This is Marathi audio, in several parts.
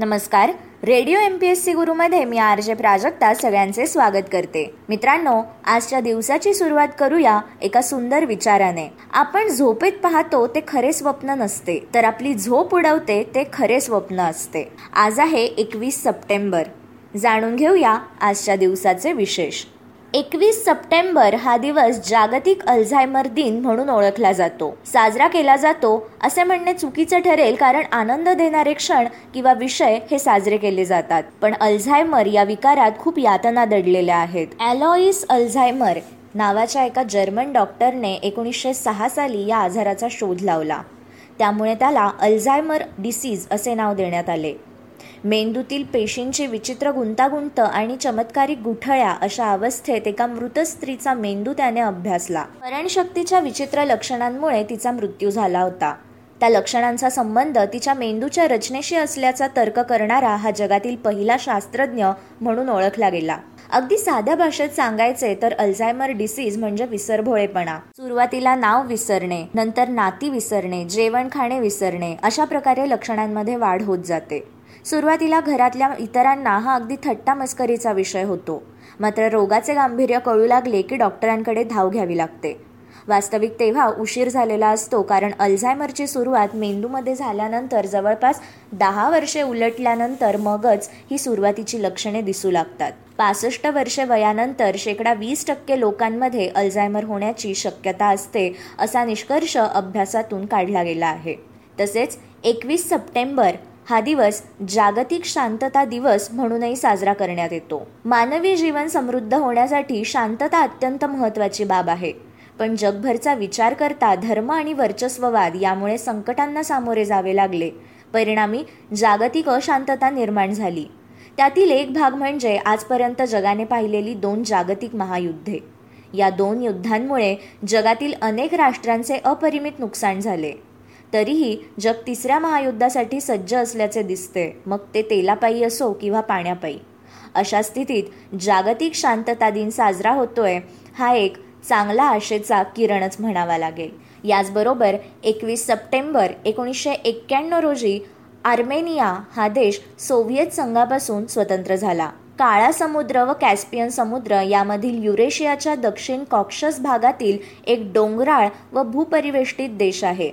नमस्कार. Radio M P S C गुरुमध्ये मी आर जे प्राजक्ता सगळ्यांचे स्वागत करते. मित्रांनो आजच्या दिवसाची सुरुवात करूया एका सुंदर विचाराने. आपण झोपेत पाहतो ते खरे स्वप्न नसते. तर आपली झोप उडवते ते खरे स्वप्न असते. आज आहे एकवीस सप्टेंबर. जाणून घेऊया आजच्या दिवसाचे विशेष. एकवीस सप्टेंबर हा दिवस जागतिक अल्झायमर दिन म्हणून ओळखला जातो. साजरा केला जातो असे म्हणणे चुकीचे ठरेल कारण आनंद देणारे क्षण किंवा विषय हे साजरे केले जातात. पण अल्झायमर या विकारात खूप यातना दडलेल्या आहेत. ॲलॉईस अल्झायमर नावाच्या एका जर्मन डॉक्टरने एकोणीसशे सहा साली या आजाराचा शोध लावला. त्यामुळे त्याला अल्झायमर डिसीज असे नाव देण्यात आले. मेंदूतील पेशींची विचित्र गुंतागुंत आणि चमत्कारिक गुठळ्या अशा अवस्थेत एका मृत स्त्रीचा मेंदू त्याने अभ्यासला. मरणशक्तीच्या विचित्र लक्षणांमुळे तिचा मृत्यू झाला होता. त्या लक्षणांचा संबंध तिच्या मेंदूच्या रचनेशी असल्याचा तर्क करणारा हा जगातील पहिला शास्त्रज्ञ म्हणून ओळखला गेला. अगदी साध्या भाषेत सांगायचे तर अल्झायमर डिसीज म्हणजे विसरभोळेपणा. सुरुवातीला नाव विसरणे नंतर नाती विसरणे जेवण खाणे विसरणे अशा प्रकारे लक्षणांमध्ये वाढ होत जाते. सुरुवातीला घरातल्या इतरांना हा अगदी थट्टा मस्करीचा विषय होतो. मात्र रोगाचे गांभीर्य कळू लागले की डॉक्टरांकडे धाव घ्यावी लागते. वास्तविक तेव्हा उशीर झालेला असतो कारण अल्झायमरची सुरुवात मेंदूमध्ये झाल्यानंतर जवळपास दहा वर्षे उलटल्यानंतर मगच ही सुरुवातीची लक्षणे दिसू लागतात. पासष्ट वर्षे वयानंतर शेकडा वीस टक्के लोकांमध्ये अल्झायमर होण्याची शक्यता असते असा निष्कर्ष अभ्यासातून काढला गेला आहे. तसेच एकवीस सप्टेंबर हा दिवस जागतिक शांतता दिवस म्हणूनही साजरा करण्यात येतो. मानवी जीवन समृद्ध होण्यासाठी शांतता अत्यंत महत्वाची बाब आहे. पण जगभरचा विचार करता धर्म आणि वर्चस्ववाद यामुळे संकटांना सामोरे जावे लागले. परिणामी जागतिक अशांतता निर्माण झाली. त्यातील एक भाग म्हणजे आजपर्यंत जगाने पाहिलेली दोन जागतिक महायुद्धे. या दोन युद्धांमुळे जगातील अनेक राष्ट्रांचे अपरिमित नुकसान झाले. तरीही जग तिसऱ्या महायुद्धासाठी सज्ज असल्याचे दिसते. मग ते तेलापायी असो किंवा पाण्यापायी. अशा स्थितीत जागतिक शांतता दिन साजरा होतोय हा एक चांगला आशेचा किरणच म्हणावा लागेल. याचबरोबर एकवीस सप्टेंबर एकोणीसशे एक्क्याण्णव रोजी आर्मेनिया हा देश सोव्हिएत संघापासून स्वतंत्र झाला. काळा समुद्र व कॅस्पियन समुद्र यामधील युरेशियाच्या दक्षिण कॉक्शस भागातील एक डोंगराळ व भूपरिवेष्टित देश आहे.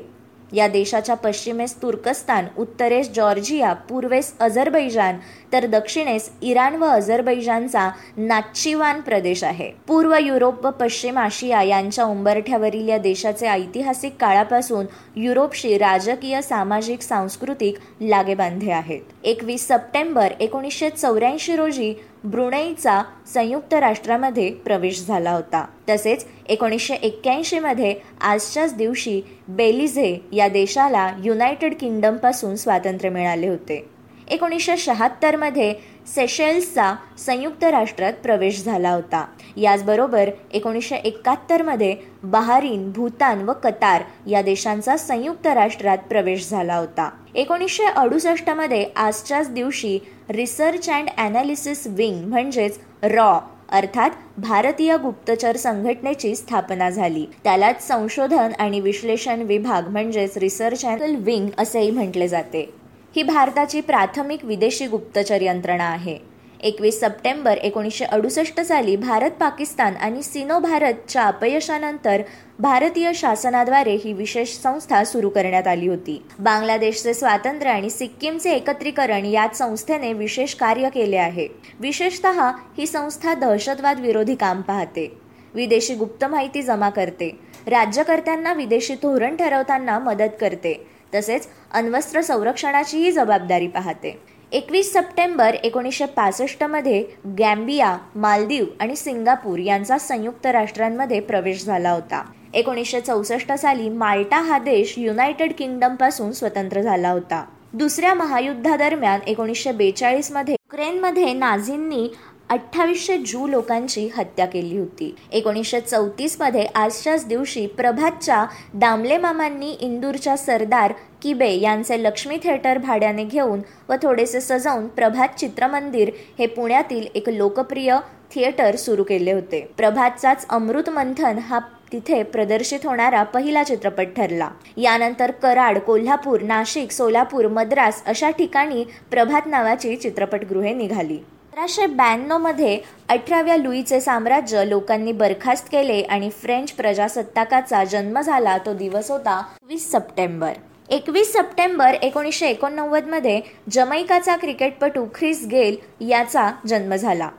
या देशाच्या पश्चिमेस तुर्कस्तान उत्तरेस जॉर्जिया पूर्वेस अझरबैजान तर दक्षिणेस इराण व अझरबैजानचा नाचिवान प्रदेश आहे. पूर्व युरोप व पश्चिम आशिया यांच्या उंबरठ्यावरील या देशाचे ऐतिहासिक काळापासून युरोपशी राजकीय सामाजिक सांस्कृतिक लागेबांधे आहेत. एकवीस सप्टेंबर एकोणीसशे चौऱ्याऐंशी रोजी ब्रुनेईचा संयुक्त राष्ट्रामध्ये प्रवेश झाला होता. तसेच एकोणीसशे एक्क्याऐंशीमध्ये आजच्याच दिवशी बेलिझे या देशाला युनायटेड किंगडमपासून स्वातंत्र्य मिळाले होते. एकोणीसशे शहात्तरमध्ये सेशेल्सचा संयुक्त राष्ट्रात प्रवेश झाला होता. याचबरोबर एकोणीसशे एकाहत्तरमध्ये बहारीन भूतान व कतार या देशांचा संयुक्त राष्ट्रात प्रवेश झाला होता. एकोणीसशे अडुसष्टमध्ये आजच्याच दिवशी रिसर्च अँड ॲनालिसिस विंग म्हणजेच रॉ अर्थात भारतीय गुप्तचर संघटनेची स्थापना झाली. त्यालाच संशोधन आणि विश्लेषण विभाग म्हणजेच रिसर्च अँड विंग असेही म्हटले जाते. ही भारताची प्राथमिक विदेशी गुप्तचर यंत्रणा आहे. एकवीस सप्टेंबर एकोणीसशे अडुसष्ट साली भारत पाकिस्तान आणि सिनो भारतच्या अपयशानंतर भारतीय शासनाद्वारे ही विशेष संस्था सुरू करण्यात आली होती. बांगलादेशचे स्वातंत्र्य आणि सिक्कीमचे एकत्रीकरण यात संस्थेने विशेष कार्य केले आहे. विशेषतः ही संस्था दहशतवाद विरोधी काम पाहते. विदेशी गुप्त माहिती जमा करते. राज्यकर्त्यांना विदेशी धोरण ठरवताना मदत करते. तसेच अण्वस्त्र संरक्षणाचीही जबाबदारी पाहते. एकवीस सप्टेंबर एकोणीसशे पासष्टमध्ये गॅम्बिया मालदीव आणि सिंगापूर यांचा संयुक्त राष्ट्रांमध्ये प्रवेश झाला होता. एकोणीसशे चौसष्ट साली माल्टा हा देश युनायटेड किंगडमपासून स्वतंत्र झाला होता. दुसऱ्या महायुद्धादरम्यान एकोणीसशे बेचाळीसमध्ये युक्रेनमध्ये नाझींनी अठ्ठावीसशे जू लोकांची हत्या केली होती. एकोणीसशे चौतीसमध्ये आजच्याच दिवशी प्रभातच्या दामले मामांनी इंदूरच्या सरदार किबे यांचे लक्ष्मी थिएटर भाड्याने घेऊन व थोडेसे सजवून प्रभात चित्रमंदिर हे पुण्यातील एक लोकप्रिय थिएटर सुरू केले होते. प्रभातचाच अमृत मंथन हा तिथे प्रदर्शित होणारा पहिला चित्रपट ठरला. यानंतर कराड कोल्हापूर नाशिक सोलापूर मद्रास अशा ठिकाणी प्रभात नावाची चित्रपटगृहे निघाली. अठराशे ब्याण्णवमध्ये अठराव्या लुईचे साम्राज्य लोकांनी बरखास्त केले आणि फ्रेंच प्रजासत्ताकाचा जन्म झाला तो दिवस होता वीस सप्टेंबर. एकवीस सप्टेंबर एकोणीसशे एकोणनव्वदमध्ये जमैकाचा क्रिकेटपटू ख्रिस गेल याचा जन्म झाला.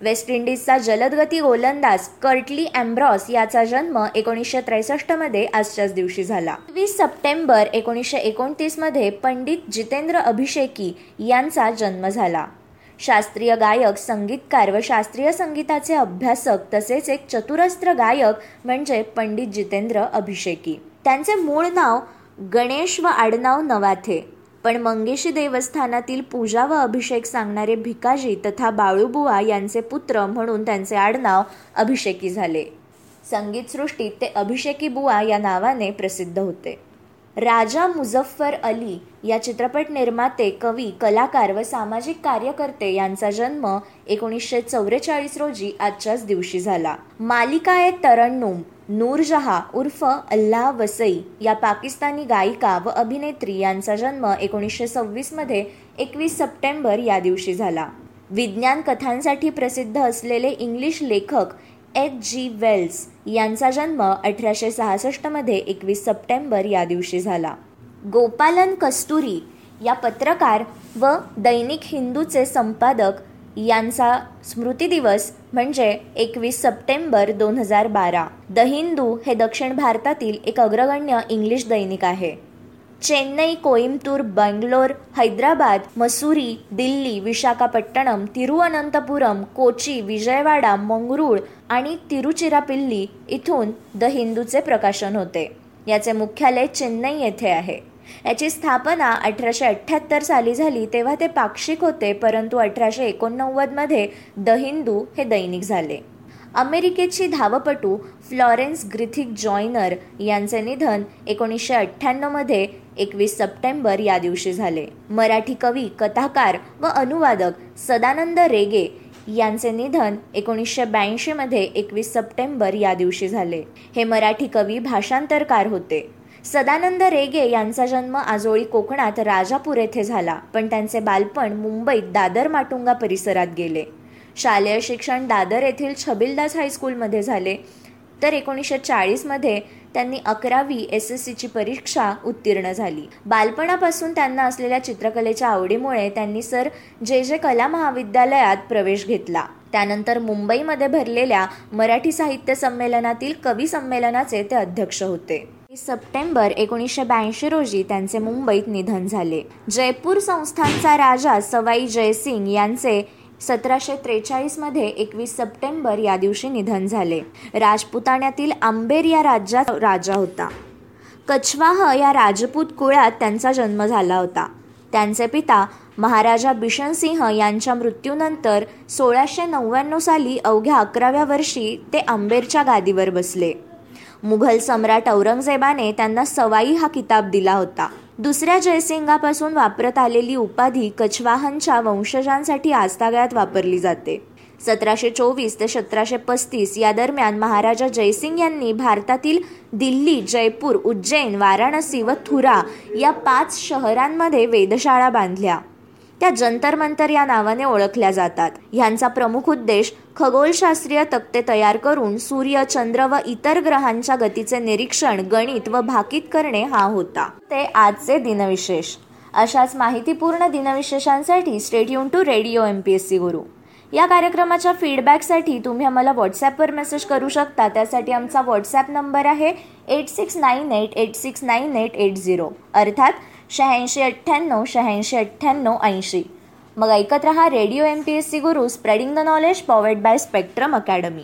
वेस्ट इंडिजचा जलदगती गोलंदाज कर्टली अँब्रॉस याचा जन्म एकोणीसशे त्रेसष्टमध्ये आजच्याच दिवशी झाला. वीस सप्टेंबर एकोणीसशे एकोणतीसमध्ये पंडित जितेंद्र अभिषेकी यांचा जन्म झाला. शास्त्रीय गायक संगीतकार व शास्त्रीय संगीताचे अभ्यासक तसेच एक चतुरस्त्र गायक म्हणजे पंडित जितेंद्र अभिषेकी. त्यांचे मूळ नाव गणेश व आडनाव नवाथे. पण मंगेशी देवस्थानातील पूजा व अभिषेक सांगणारे भिकाजी तथा बाळूबुवा यांचे पुत्र म्हणून त्यांचे आडनाव अभिषेकी झाले. संगीतसृष्टीत ते अभिषेकी बुवा या नावाने प्रसिद्ध होते. राजा मुझफ्फर अली या चित्रपट निर्माते कवी कलाकार व सामाजिक कार्यकर्ते यांचा जन्म एकोणीसशे चौवेचाळीस रोजी आजच्याच दिवशी झाला. मालिका ए तरण्णुम नूरजहा उर्फ अल्लाह वसई या पाकिस्तानी गायिका व अभिनेत्री यांचा जन्म एकोणीसशे सव्वीसमध्ये एकवीस सप्टेंबर या दिवशी झाला. विज्ञान कथांसाठी प्रसिद्ध असलेले इंग्लिश लेखक एच जी वेल्स यांचा जन्म अठराशे सहासष्टमध्ये एकवीस सप्टेंबर या दिवशी झाला. गोपालन कस्तुरी या पत्रकार व दैनिक हिंदूचे संपादक यांचा स्मृती दिवस म्हणजे एकवीस सप्टेंबर दोन हजार बारा. द हिंदू हे दक्षिण भारतातील एक अग्रगण्य इंग्लिश दैनिक आहे. चेन्नई कोईमतूर बंगलोर हैदराबाद मसुरी दिल्ली विशाखापट्टणम तिरुअनंतपुरम कोची विजयवाडा मंगरूळ आणि तिरुचिरापिल्ली इथून द हिंदूचे प्रकाशन होते. याचे मुख्यालय चेन्नई येथे आहे. याची स्थापना अठराशे अठ्ठ्याहत्तर साली झाली तेव्हा ते पाक्षिक होते परंतु अठराशे एकोणनव्वदमध्ये द हिंदू हे दैनिक झाले. अमेरिकेची धावपटू फ्लॉरेन्स ग्रिथिक जॉयनर यांचे निधन एकोणीसशे अठ्ठ्याण्णवमध्ये एकवीस सप्टेंबर या दिवशी झाले. मराठी कवी कथाकार व अनुवादक सदानंद रेगे यांचे निधन एकोणीसशे ब्याऐंशीमध्ये एकवीस सप्टेंबर या दिवशी झाले. हे मराठी कवी भाषांतरकार होते. सदानंद रेगे यांचा जन्म आजोळी कोकणात राजापूर येथे झाला पण त्यांचे बालपण मुंबईत दादर माटुंगा परिसरात गेले. शालेय शिक्षण दादर येथील छबिलदास हायस्कूलमध्ये झाले. तर एकोणीसशे चाळीसमध्ये त्यांनी अकरावी एस एस सीची परीक्षा उत्तीर्ण झाली. बालपणापासून त्यांना असलेल्या चित्रकलेच्या आवडीमुळे त्यांनी सर जे जे कला महाविद्यालयात प्रवेश घेतला. त्यानंतर मुंबईमध्ये भरलेल्या मराठी साहित्य संमेलनातील कवी संमेलनाचे ते अध्यक्ष होते. सप्टेंबर एकोणीसशे ब्याऐंशी रोजी त्यांचे मुंबईत निधन झाले. जयपूर संस्थांचा राजा सवाई जयसिंग यांचे सतराशे त्रेचाळीसमध्ये एकवीस सप्टेंबर या दिवशी निधन झाले. राजपुताण्यातील आंबेर या राज्यात राजा होता. कछवाह या राजपूत कुळात त्यांचा जन्म झाला होता. त्यांचे पिता महाराजा बिशनसिंह यांच्या मृत्यूनंतर सोळाशे नव्याण्णव साली अवघ्या अकराव्या वर्षी ते आंबेरच्या गादीवर बसले. मुघल सम्राट औरंगजेबाने त्यांना सवाई हा किताब दिला होता. दुसऱ्या जयसिंगापासून वापरत आलेली उपाधी कछवाहनच्या वंशजांसाठी आजतागायत वापरली जाते. सतराशे चोवीस ते सतराशे पस्तीस या दरम्यान महाराजा जयसिंग यांनी भारतातील दिल्ली जयपूर उज्जैन वाराणसी व थुरा या पाच शहरांमध्ये वेधशाळा बांधल्या. त्या जंतर मंतर या नावाने ओळखल्या जातात. ह्यांचा प्रमुख उद्देश खगोलशास्त्रीय तक्ते तयार करून सूर्य चंद्र व इतर ग्रहांच्या गतीचे निरीक्षण गणित व भाकीत करणे हा होता. ते आजचे दिनविशेष. अशाच माहितीपूर्ण दिनविशेषांसाठी stay युन to radio M P S C Guru. या कार्यक्रमाच्या फीडबॅकसाठी तुम्ही आम्हाला व्हॉट्सॲपवर मेसेज करू शकता. त्यासाठी आमचा व्हॉट्सॲप नंबर आहे eight six nine eight eight six nine eight eight zero अर्थात शहाऐंशी अठ्ठ्याण्णव शहाऐंशी अठ्ठ्याण्णव ऐंशी. मग ऐकत रहा radio M P S C Guru spreading the knowledge powered by Spectrum Academy